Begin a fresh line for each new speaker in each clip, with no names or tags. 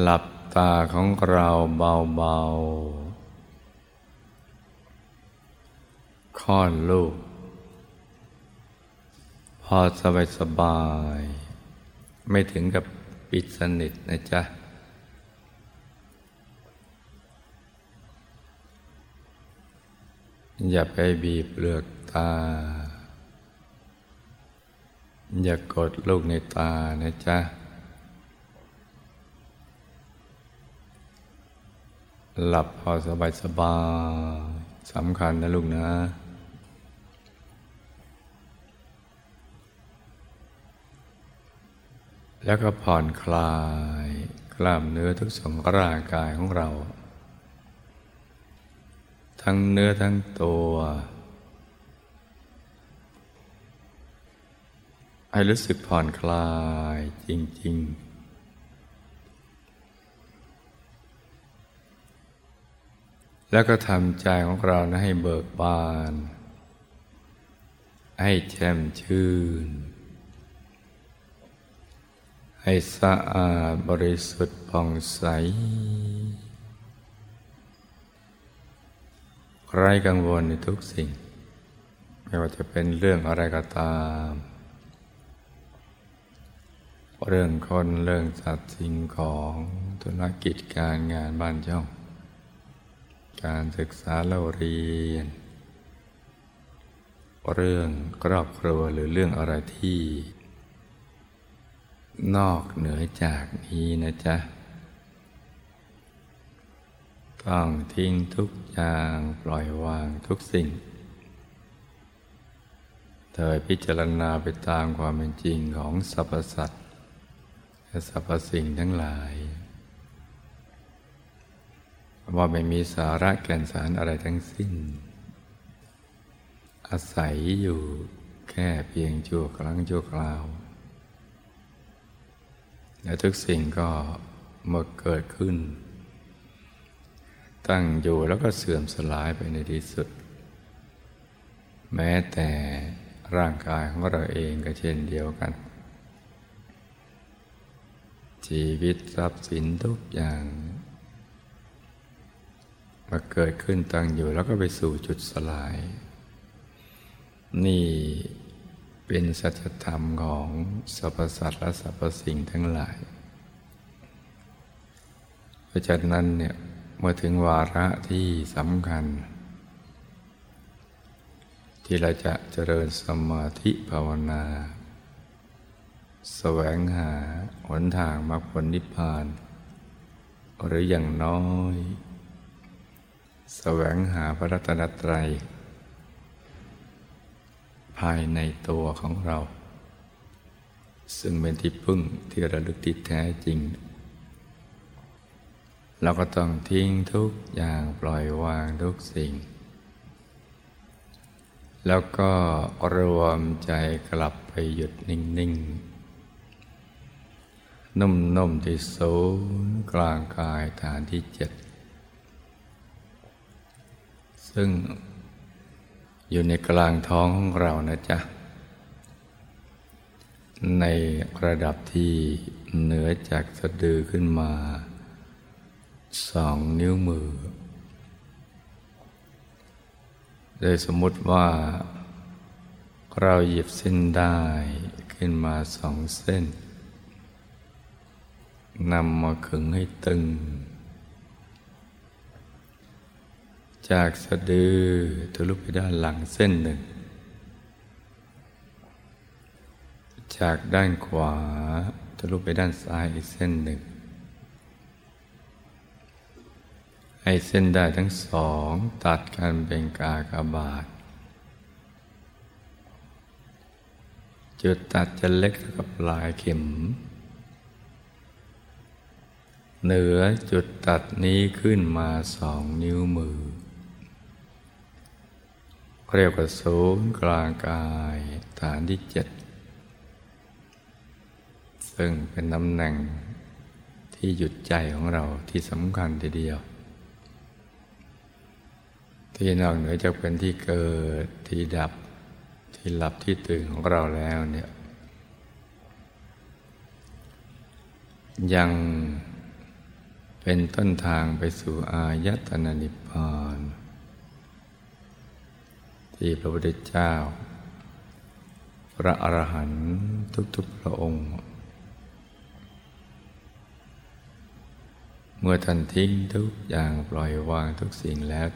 หลับตาของเราเบาๆค่อนลูก พอสบายสบาย ไม่ถึงกับปิดสนิทนะจ๊ะ อย่าไปบีบเปลือกตา อย่ากดลูกในตานะจ๊ะ หลับพอสบายสบายสำคัญนะลูกนะแล้วก็ผ่อนคลายกล้ามเนื้อทุกส่วนร่างกายของเรา ทั้งเนื้อทั้งตัว ให้รู้สึกผ่อนคลายจริง ๆ แล้วก็ทำใจของเรานะให้เบิกบาน ให้แช่มชื่น ให้สะอาดบริสุทธิ์ผ่องใส ไร้กังวลในทุกสิ่ง ไม่ว่าจะเป็นเรื่องอะไรก็ตาม เรื่องคนเรื่องสัตว์สิ่งของธุรกิจการงานบ้านช่อง การศึกษาเราเรียน เรื่องครอบครัวหรือเรื่องอะไรที่ นอกเหนือจากนี้นะจ๊ะ ต้องทิ้งทุกอย่างปล่อยวางทุกสิ่งโดยพิจารณาไปตามความเป็นจริงของสรรพสัตว์และสรรพสิ่งทั้งหลาย ว่าไม่มีสาระแก่นสารอะไรทั้งสิ้น อาศัยอยู่แค่เพียงชั่วครั้งชั่วคราว และทุกสิ่งก็มื่อเกิดขึ้น ตั้งอยู่แล้วก็เสื่อมสลายไปในที่สุด แม้แต่ร่างกายของเราเองก็เช่นเดียวกัน ชีวิตทรัพย์สินทุกอย่าง มาเกิดขึ้นตั้งอยู่แล้วก็ไปสู่จุดสลาย นี่เป็นสัจธรรมของสรรพสัตว์และสรรพสิ่งทั้งหลาย เพราะฉะนั้นเนี่ยเมื่อถึงวาระที่สำคัญ ที่เราจะเจริญสมาธิภาวนาแสวงหาหนทางมรรคผลนิพพาน หรืออย่างน้อย แสวงหาพระรัตนตรัย ภายในตัวของเรา ซึ่งเป็นที่พึ่งที่ระลึกที่แท้จริง เราก็ต้องทิ้งทุกอย่างปล่อยวางทุกสิ่ง แล้วก็รวมใจกลับไปหยุดนิ่ง ๆนุ่มๆที่ศูนย์กลางกายฐานที่เจ็ด ซึ่งอยู่ในกลางท้องของเรานะจ๊ะ ในระดับที่เหนือจากสะดือขึ้นมาสองนิ้วมือ โดยสมมติว่าเราหยิบเส้นได้ขึ้นมาสองเส้นนำมาขึงให้ตึง จากสะดือทะลุไปด้านหลังเส้นหนึ่ง จากด้านขวาทะลุไปด้านซ้ายอีกเส้นหนึ่ง ให้เส้นได้ทั้งสองตัดกันเป็นกากบาท จุดตัดจะเล็กเท่ากับปลายเข็ม เหนือจุดตัดนี้ขึ้นมาสองนิ้วมือ เรียกว่าศูนย์กลางกายฐานที่เจ็ดซึ่งเป็นตำแหน่งที่หยุดใจของเราที่สำคัญทีเดียว ที่นอกเหนือจากเป็นที่เกิดที่ดับที่หลับที่ตื่นของเราแล้วเนี่ยยังเป็นต้นทางไปสู่อายตนะนิพพาน ที่พระพุทธเจ้า พระอรหันต์ทุกๆพระองค์ เมื่อท่านทิ้งทุกอย่างปล่อยวางทุกสิ่งแล้ว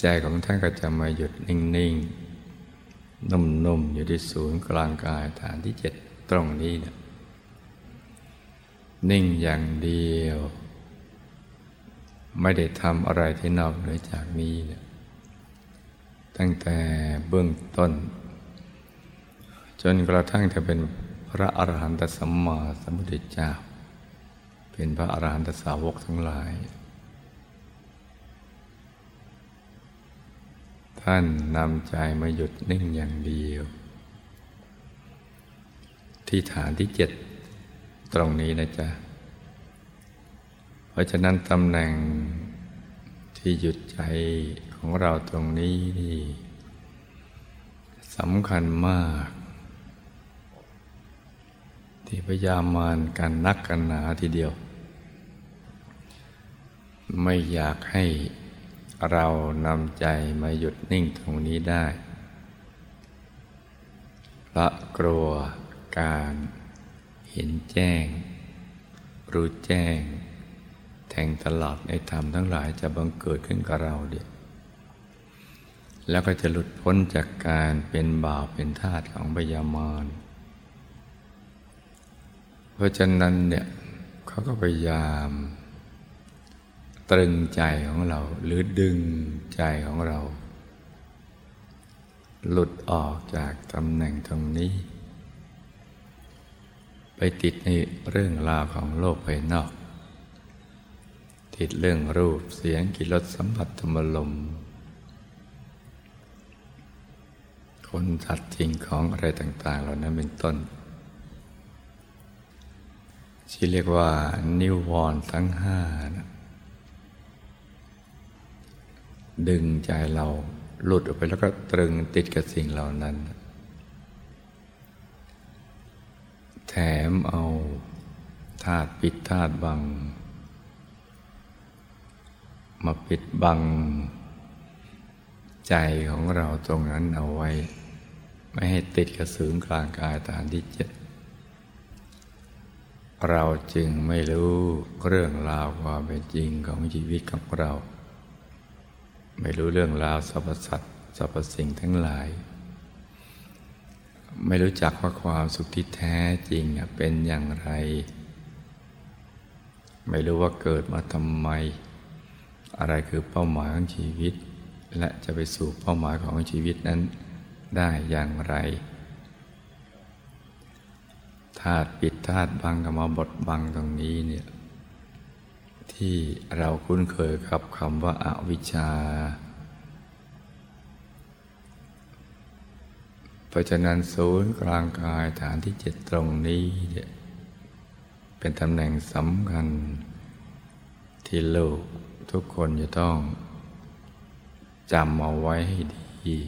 ใจของท่านก็จะมาหยุดนิ่งๆ นุ่มๆ อยู่ที่ศูนย์กลางกายฐานที่เจ็ดตรงนี้เนี่ยนิ่งอย่างเดียว ไม่ได้ทำอะไรที่นอกเหนือจากนี้เนี่ย ตั้งแต่เบื้องต้น จนกระทั่งจะเป็นพระอรหันตสัมมาสัมพุทธเจ้า เป็นพระอรหันตสาวกทั้งหลาย ท่านนำใจมาหยุดนิ่งอย่างเดียว ที่ฐานที่เจ็ดตรงนี้นะจ๊ะ เพราะฉะนั้นตำแหน่งที่หยุดใจ ของเราตรงนี้นี่สำคัญมาก ที่พยายามมานกันนักกันหนาทีเดียว ไม่อยากให้เรานำใจมาหยุดนิ่งตรงนี้ได้เพราะกลัวการเห็นแจ้ง รู้แจ้ง แทงตลอดในธรรมทั้งหลายจะบังเกิดขึ้นกับเราเดียว แล้วก็จะหลุดพ้นจากการเป็นบ่าวเป็นทาสของพยามารเพราะฉะนั้นเนี่ยเขาก็พยายาม ตรึงใจของเรา หรือดึงใจของเรา หลุดออกจากตำแหน่งตรงนี้ ไปติดในเรื่องราวของโลกภายนอก ติดเรื่องรูปเสียงกิรสสัมผัสธรรมลม คนสัตว์ริงของอะไรต่าง ๆ เหล่านั้นเป็นต้น ที่เรียกว่า นิวรณ์ทั้งห้านะดึงใจเราหลุดออกไปแล้วก็ตรึงติดกับสิ่งเหล่านั้น แถมเอาธาตุปิดธาตุบัง มาปิดบัง ใจของเราตรงนั้นเอาไว้ ไม่ให้ติดกระสืนกลางกายฐานที่เจ็ดเราจึงไม่รู้เรื่องราวความเป็นจริงของชีวิตของเรา ไม่รู้เรื่องราวสรรพสัตว์สรรพสิ่งทั้งหลาย ไม่รู้จักว่าความสุขที่แท้จริงเป็นอย่างไร ไม่รู้ว่าเกิดมาทำไม อะไรคือเป้าหมายของชีวิต และจะไปสู่เป้าหมายของชีวิตนั้น ได้อย่างไร ธาตุปิดธาตุบังกับมาบทบังตรงนี้เนี่ยที่เราคุ้นเคยกับคำว่าอาวิชชา เพราะฉะนั้นศูนย์กลางกายฐานที่เจ็ดตรงนี้เนี่ยเป็นตำแหน่งสำคัญที่โลกทุกคนจะต้องจำเอาไว้ให้ดี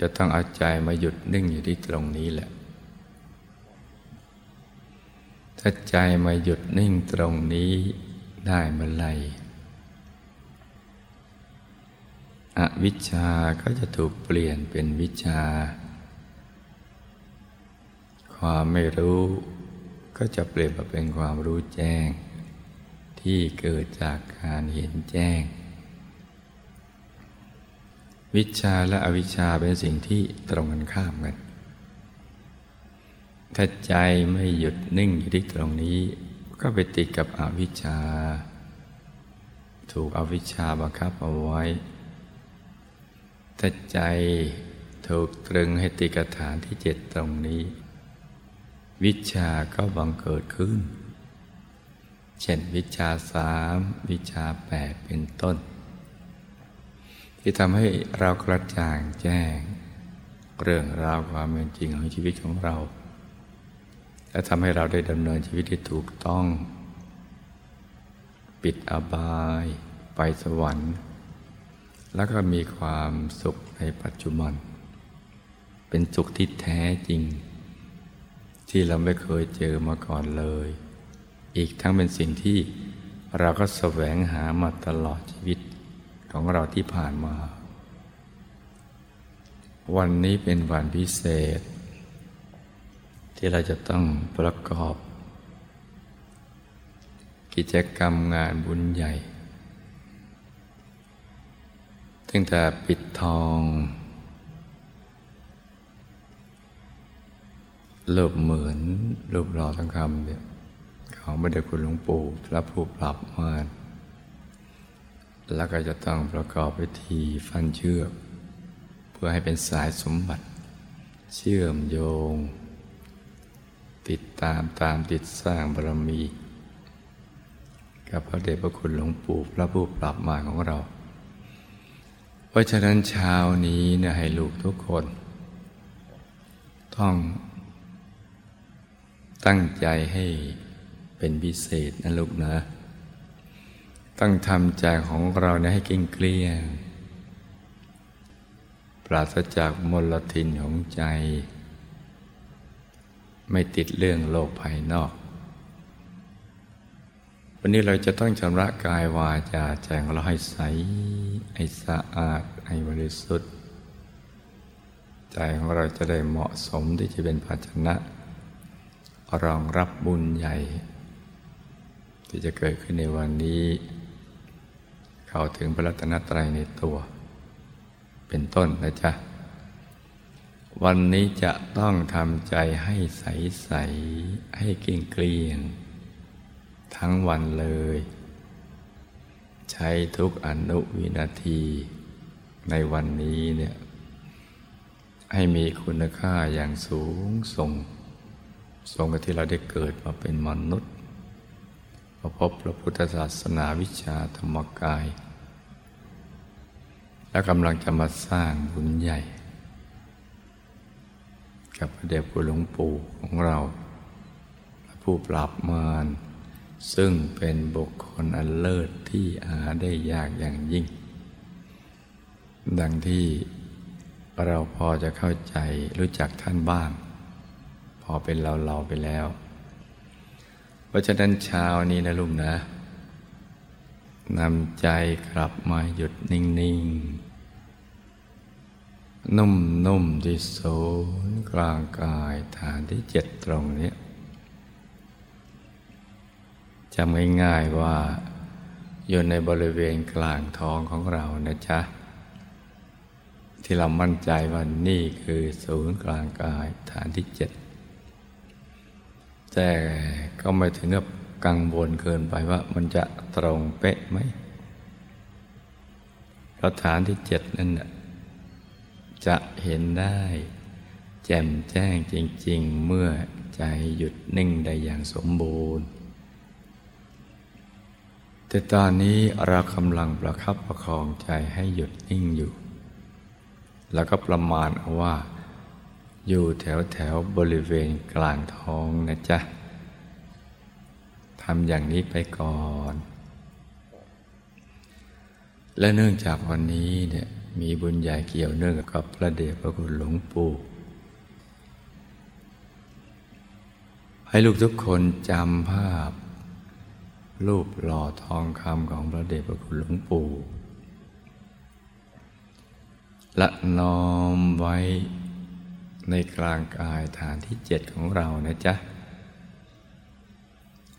จะต้องเอาใจมาหยุดนิ่งอยู่ที่ตรงนี้แหละ ถ้าใจมาหยุดนิ่งตรงนี้ได้เมื่อไรอวิชชาก็จะถูกเปลี่ยนเป็นวิชา ความไม่รู้ก็จะเปลี่ยนมาเป็นความรู้แจ้ง ที่เกิดจากการเห็นแจ้ง วิชาและอวิชชาเป็นสิ่งที่ตรงกันข้ามกัน ถ้าใจไม่หยุดนิ่งอยู่ที่ตรงนี้ ก็ไปติดกับอวิชชา ถูกอวิชชาบังคับเอาไว้ ถ้าใจถูกตรึงให้ติกฐานที่เจ็ดตรงนี้ วิชาก็บังเกิดขึ้น เช่นวิชาสามวิชาแปดเป็นต้น ที่ทำให้เรากระจ่างแจ้ง เรื่องราวความเป็นจริงของชีวิตของเรา และทำให้เราได้ดำเนินชีวิตที่ถูกต้อง ปิดอบาย ไปสวรรค์ แล้วก็มีความสุขในปัจจุบัน เป็นสุขที่แท้จริง ที่เราไม่เคยเจอมาก่อนเลย อีกทั้งเป็นสิ่งที่เราก็แสวงหามาตลอดชีวิต ของเราที่ผ่านมา วันนี้เป็นวันพิเศษ ที่เราจะต้องประกอบ กิจกรรมงานบุญใหญ่ตั้งแต่ปิดทองรูปเหมือนรูปหล่อทั้งคำเนี่ยของไม่ได้คุณหลวงปู่พระผู้ปรับมาน แล้วก็จะต้องประกอบพิธีฟันเชือก เพื่อให้เป็นสายสมบัติ เชื่อมโยง ติดตามตามติดสร้างบารมี กับพระเดชพระคุณหลวงปู่พระผู้ปรับมาของเรา เพราะฉะนั้นเช้านี้เนี่ยให้ลูกทุกคน ต้องตั้งใจให้เป็นพิเศษนะลูกนะ ตั้งทำใจของเราเนี่ยให้กิ่งเกลี้ยงปราศจากมลทินของใจ ไม่ติดเรื่องโลกภายนอก วันนี้เราจะต้องชำระกายวาจาใจของเราให้ใส ให้สะอาด ให้บริสุทธิ์ ใจของเราจะได้เหมาะสมที่จะเป็นภาชนะ รองรับบุญใหญ่ ที่จะเกิดขึ้นในวันนี้ เข้าถึงพระรัตนตรัยในตัว เป็นต้นนะจ๊ะ วันนี้จะต้องทำใจให้ใสใสให้เกลี้ยงเกลี้ยง ทั้งวันเลย ใช้ทุกอนุวินาทีในวันนี้เนี่ย ให้มีคุณค่าอย่างสูงส่งส่งกับที่เราได้เกิดมาเป็นมนุษย์มาพบพระพุทธศาสนาวิชาธรรมกาย และกำลังจะมาสร้างบุญใหญ่ กับพระเดชคุณหลวงปู่ของเราผู้ปราบมารซึ่งเป็นบุคคลอันเลิศที่หาได้ยากอย่างยิ่ง ดังที่เราพอจะเข้าใจรู้จักท่านบ้าง พอเป็นเราเราไปแล้ว เพราะฉะนั้นเช้านี้นะลุงนะนำใจกลับมาหยุดนิ่ง ๆ นุ่มๆที่ศูนย์กลางกายฐานที่เจ็ดตรงนี้จำง่ายๆว่าอยู่ในบริเวณกลางท้องของเรานะจ๊ะ ที่เรามั่นใจว่านี่คือศูนย์กลางกายฐานที่เจ็ดแต่ก็ไม่ถึงกับกังวลเกินไปว่ามันจะตรงเป๊ะไหมเพราะฐานที่เจ็ดนั่น จะเห็นได้ แจ่มแจ้งจริง ๆ เมื่อใจหยุดนิ่งได้อย่างสมบูรณ์ แต่ตอนนี้เรากำลังประคับประคองใจให้หยุดนิ่งอยู่ แล้วก็ประมาณเอาว่า อยู่แถวแถวบริเวณกลางท้องนะจ๊ะทำอย่างนี้ไปก่อน และเนื่องจากวันนี้เนี่ย มีบุญใหญ่เกี่ยวเนื่องกับพระเดชพระคุณหลวงปู่ ให้ลูกทุกคนจำภาพ รูปหล่อทองคำของพระเดชพระคุณหลวงปู่และน้อมไว้ในกลางกายฐานที่เจ็ดของเรานะจ๊ะ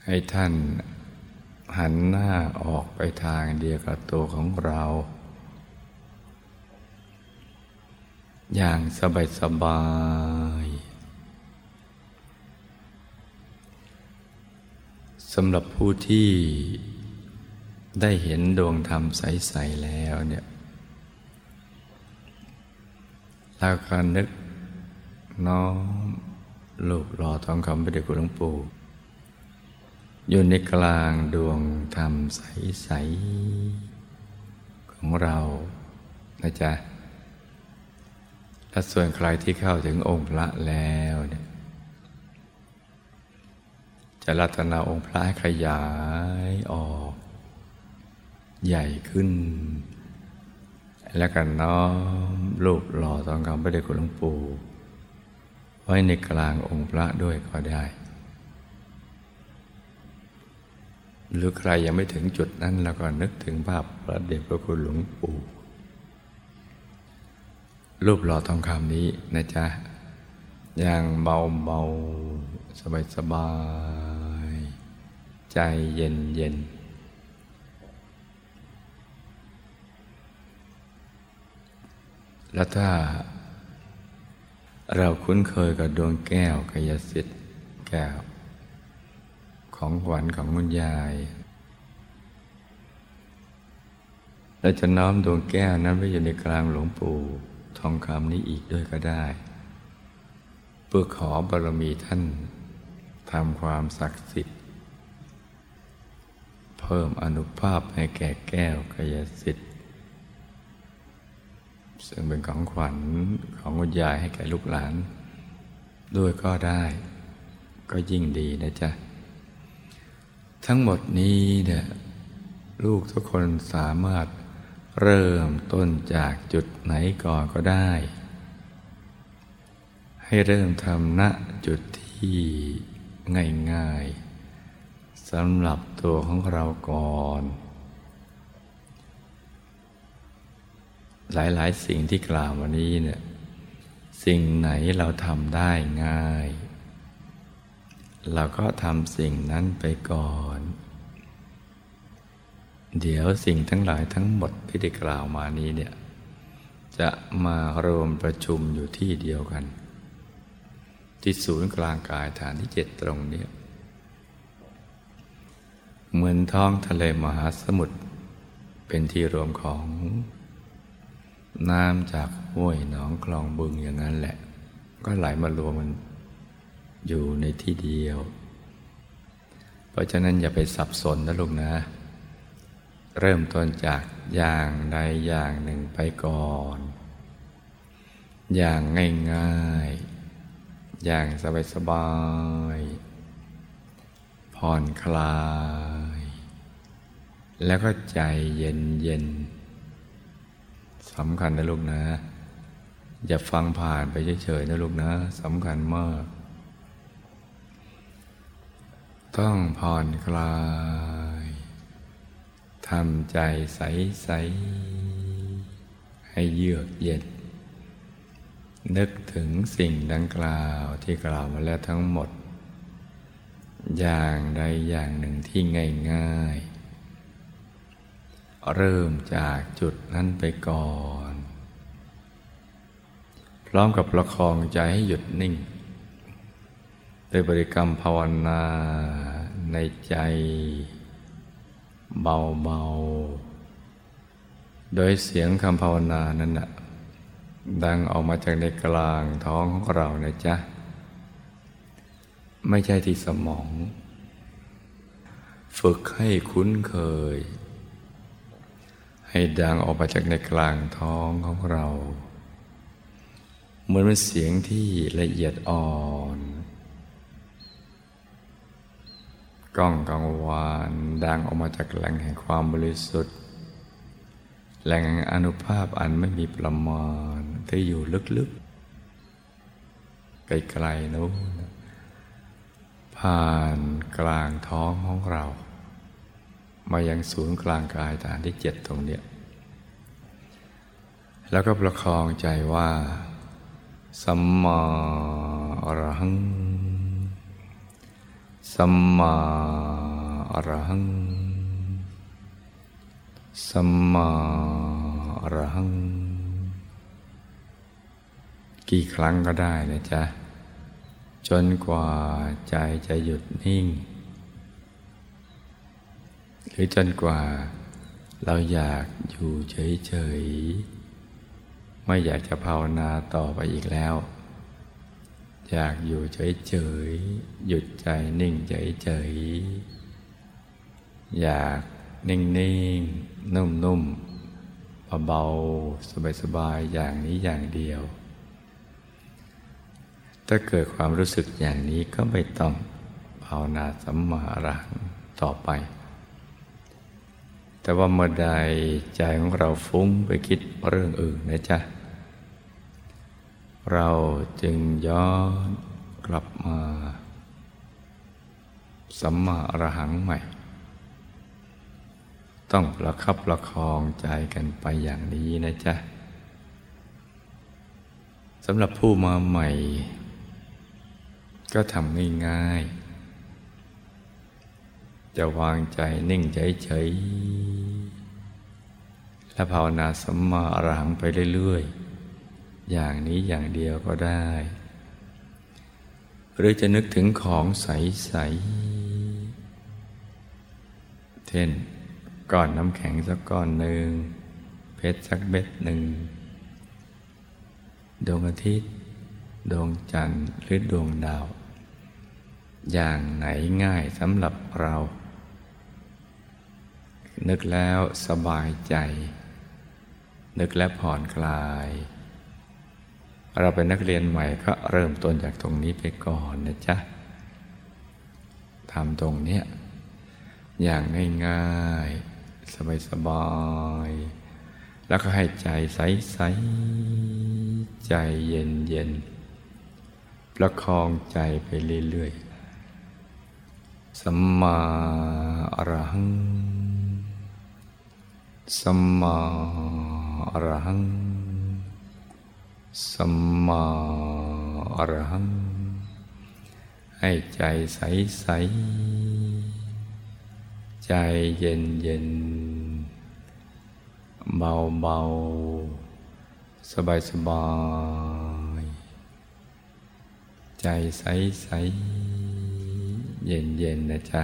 ให้ท่านหันหน้าออกไปทางเดียวกับตัวของเรา อย่างสบายสบายสำหรับผู้ที่ได้เห็นดวงธรรมใส ๆ แล้วเนี่ยเราก็นึกน้อมลูกหล่อทองคำพระเดชคุณหลวงปู่อยู่ในกลางดวงธรรมใส ๆ ของเรานะจ๊ะ และส่วนใครที่เข้าถึงองค์พระแล้วเนี่ยจะรัตนาองค์พระขยายออก ใหญ่ขึ้น แล้วก็น้อมรูปหล่อทองคำพระเดชคุณหลวงปู่ไว้ในกลางองค์พระด้วยก็ได้ หรือใครยังไม่ถึงจุดนั้นแล้วก็นึกถึงภาพพระเดชพระคุณหลวงปู่ รูปหล่อทองคำนี้นะจ๊ะ อย่างเบาเบาสบายสบาย ใจเย็นเย็นแล้วถ้า เราคุ้นเคยกับดวงแก้วกายสิทธิ์แก้ว ของขวัญของคุณยายเราจะน้อมดวงแก้วนั้นไว้อยู่ในกลางหลวงปู่ ทองคำนี้อีกด้วยก็ได้ เพื่อขอบารมีท่านทำความศักดิ์สิทธิ์ เพิ่มอนุภาพให้แก่แก้วกายสิทธิ์ ซึ่งเป็นของขวัญของคุณยายให้แก่ลูกหลาน ด้วยก็ได้ ก็ยิ่งดีนะจ๊ะ ทั้งหมดนี้เนี่ยลูกทุกคนสามารถ เริ่มต้นจากจุดไหนก่อนก็ได้ ให้เริ่มทำณจุดที่ง่ายๆสำหรับตัวของเราก่อน หลายๆสิ่งที่กล่าววันนี้เนี่ยสิ่งไหนเราทำได้ง่าย เราก็ทำสิ่งนั้นไปก่อน เดี๋ยวสิ่งทั้งหลายทั้งหมดที่ได้กล่าวมานี้เนี่ยจะมารวมประชุมอยู่ที่เดียวกัน ที่ศูนย์กลางกายฐานที่เจ็ดตรงนี้เหมือนท้องทะเลมหาสมุทรเป็นที่รวมของ น้ำจากห้วยหนองคลองบึงอย่างนั้นแหละ ก็ไหลมารวมมันอยู่ในที่เดียว เพราะฉะนั้นอย่าไปสับสนนะลูกนะ เริ่มต้นจากอย่างใดอย่างหนึ่งไปก่อน อย่างง่ายๆ อย่างสบายๆ ผ่อนคลาย แล้วก็ใจเย็นๆสำคัญนะลูกนะ อย่าฟังผ่านไปเฉยๆนะลูกนะสำคัญมาก ต้องผ่อนคลาย ทำใจใสๆให้เยือกเย็น นึกถึงสิ่งดังกล่าวที่กล่าวมาแล้วทั้งหมด อย่างใดอย่างหนึ่งที่ง่าย ๆ เริ่มจากจุดนั้นไปก่อน พร้อมกับประคองใจให้หยุดนิ่งโดยบริกรรมภาวนาในใจ เบาๆ โดยเสียงคำภาวนานั้นนะดังออกมาจากในกลางท้องของเรานะจ๊ะ ไม่ใช่ที่สมอง ฝึกให้คุ้นเคย ให้ดังออกมาจากในกลางท้องของเรา เหมือนเป็นเสียงที่ละเอียดอ่อน ก้องกังวานดังออกมาจากแหล่งแห่งความบริสุทธิ์ แหล่งแห่งอนุภาพอันไม่มีประมาณที่อยู่ลึกๆไกลๆนู้นผ่านกลางท้องของเรา มายังศูนย์กลางกายฐานที่เจ็ดตรงเนี้ยแล้วก็ประคองใจว่า สัมมาอรหัง สัมมาอรหัง สัมมาอรหัง กี่ครั้งก็ได้นะจ๊ะ จนกว่าใจจะหยุดนิ่ง หรือจนกว่าเราอยากอยู่เฉยๆ ไม่อยากจะภาวนาต่อไปอีกแล้ว อยากอยู่เฉยๆ หยุดใจนิ่งเฉยๆ อยากนิ่งๆ นุ่มๆ เบาๆ สบายๆ อย่างนี้อย่างเดียว ถ้าเกิดความรู้สึกอย่างนี้ก็ไม่ต้องภาวนาสัมมาอรหังต่อไป แต่ว่าเมื่อใดใจของเราฟุ้งไปคิดเรื่องอื่นนะจ๊ะ เราจึงย้อนกลับมา สัมมาอรหังใหม่ ต้องประคับประคองใจกันไปอย่างนี้นะจ๊ะสำหรับผู้มาใหม่ ก็ทำง่ายๆ จะวางใจนิ่งเฉยๆและภาวนาสัมมาอรหังไปเรื่อยๆ อย่างนี้อย่างเดียวก็ได้ หรือจะนึกถึงของใส ๆ เช่นก้อนน้ำแข็งสักก้อนหนึ่ง เพชรสักเม็ดหนึ่ง ดวงอาทิตย์ ดวงจันทร์ หรือดวงดาว อย่างไหนง่ายสำหรับเรา นึกแล้วสบายใจ นึกแล้วผ่อนคลาย เราเป็นนักเรียนใหม่ก็เริ่มต้นจากตรงนี้ไปก่อนนะจ๊ะทำตรงเนี้ยอย่างง่ายๆ สบายๆ แล้วก็ให้ใจใสๆ ใจเย็นๆ ประคองใจไปเรื่อยๆ สัมมาอรหัง สัมมาอรหัง สัมมาอรหัง ให้ใจใสใส ใจเย็นเย็น เบาเบา สบายสบาย ใจใสใส เย็นเย็นนะจ๊ะ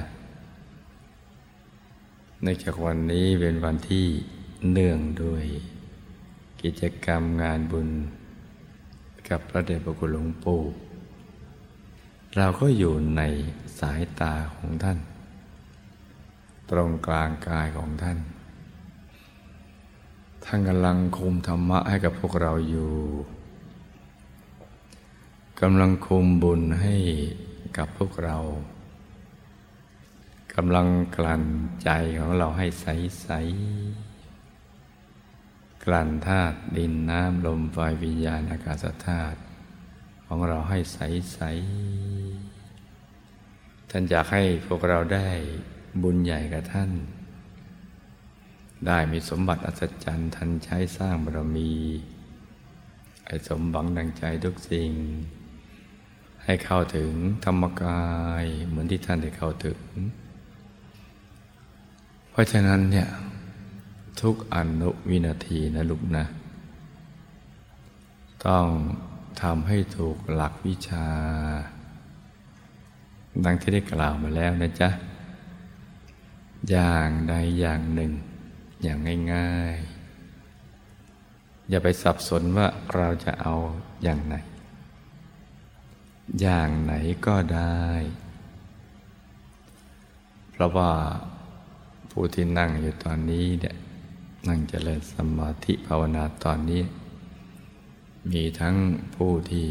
เนื่องจากวันนี้เป็นวันที่เนื่องด้วย กิจกรรมงานบุญ กับพระเดชพระคุณหลวงปู่เราก็อยู่ในสายตาของท่าน ตรงกลางกายของท่าน ท่านกำลังคุมธรรมะให้กับพวกเราอยู่กำลังคุมบุญให้กับพวกเรากำลังกลั่นใจของเราให้ใสใส กลั่นธาตุดินน้ำลมไฟวิญญาณอากาศธาตุของเราให้ใสใสท่านอยากให้พวกเราได้บุญใหญ่กับท่าน ได้มีสมบัติอัศจรรย์ท่านใช้สร้างบารมี ไอสมบังดังใจทุกสิ่ง ให้เข้าถึงธรรมกายเหมือนที่ท่านได้เข้าถึง เพราะฉะนั้นเนี่ย ทุกอนุวินาทีนะลูกนะ ต้องทำให้ถูกหลักวิชา ดังที่ได้กล่าวมาแล้วนะจ๊ะ อย่างใดอย่างหนึ่ง อย่างง่ายๆ อย่าไปสับสนว่าเราจะเอาอย่างไหน อย่างไหนก็ได้ เพราะว่าผู้ที่นั่งอยู่ตอนนี้เนี่ย นั่งเจริญสมาธิภาวนาตอนนี้ มีทั้งผู้ที่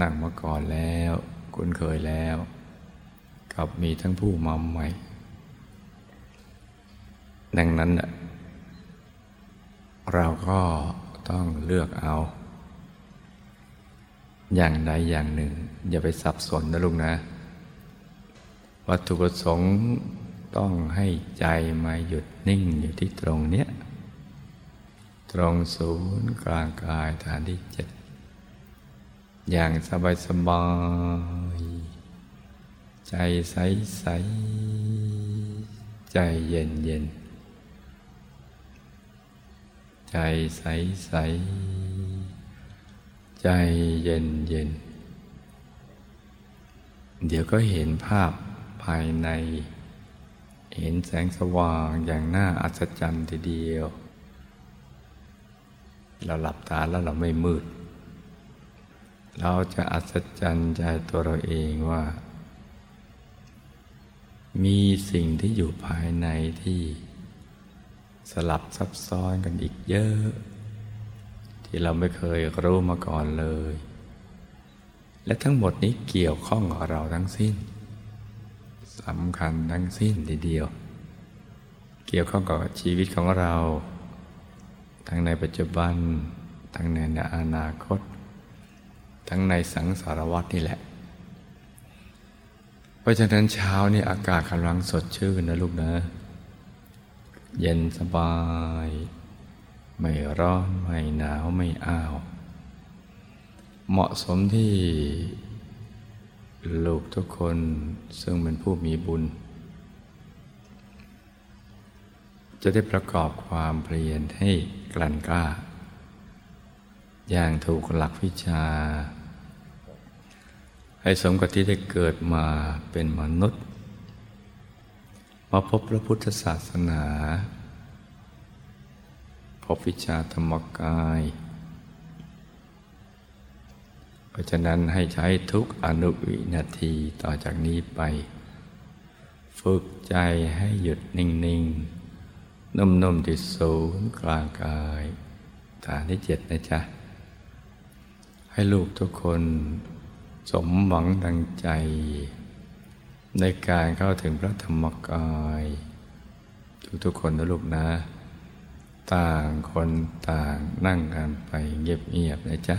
นั่งมาก่อนแล้ว คุ้นเคยแล้ว กับมีทั้งผู้มาใหม่ ดังนั้น เราก็ต้องเลือกเอา อย่างใดอย่างหนึ่ง อย่าไปสับสนนะลุงนะ วัตถุประสงค์ต้องให้ใจมาหยุด นิ่งอยู่ที่ตรงเนี้ย ตรงศูนย์กลางกายฐานที่เจ็ดอย่างสบายสบายใจใสใสใจเย็นเย็นใจใสใสใจเย็นเย็น เดี๋ยวก็เห็นภาพภายใน เห็นแสงสว่างอย่างน่าอัศจรรย์ทีเดียว เราหลับตาแล้วเราไม่มืด เราจะอัศจรรย์ใจตัวเราเองว่า มีสิ่งที่อยู่ภายในที่สลับซับซ้อนกันอีกเยอะ ที่เราไม่เคยรู้มาก่อนเลย และทั้งหมดนี้เกี่ยวข้องกับเราทั้งสิ้น สำคัญทั้งสิ้นทีเดียว เกี่ยวข้องกับชีวิตของเรา ทั้งในปัจจุบัน ทั้งในอนาคต ทั้งในสังสารวัตนี่แหละ เพราะฉะนั้นเช้านี่อากาศกำลังสดชื่นนะลูกนะ เย็นสบาย ไม่ร้อน ไม่หนาว ไม่อ้าว เหมาะสมที่ ลูกทุกคนซึ่งเป็นผู้มีบุญ จะได้ประกอบความเพียรให้กลั่นกล้า อย่างถูกหลักวิชา ให้สมกับที่ได้เกิดมาเป็นมนุษย์ มาพบพระพุทธศาสนา พบวิชาธรรมกาย เพราะฉะนั้นให้ใช้ทุกอนุวินาทีต่อจากนี้ไป ฝึกใจให้หยุดนิ่งๆ นุ่มๆที่ศูนย์กลางกายฐานที่เจ็ดนะจ๊ะ ให้ลูกทุกคนสมหวังดังใจ ในการเข้าถึงพระธรรมกาย ทุกๆคนนะลูกนะ ต่างคนต่างนั่งกันไปเงียบๆนะจ๊ะ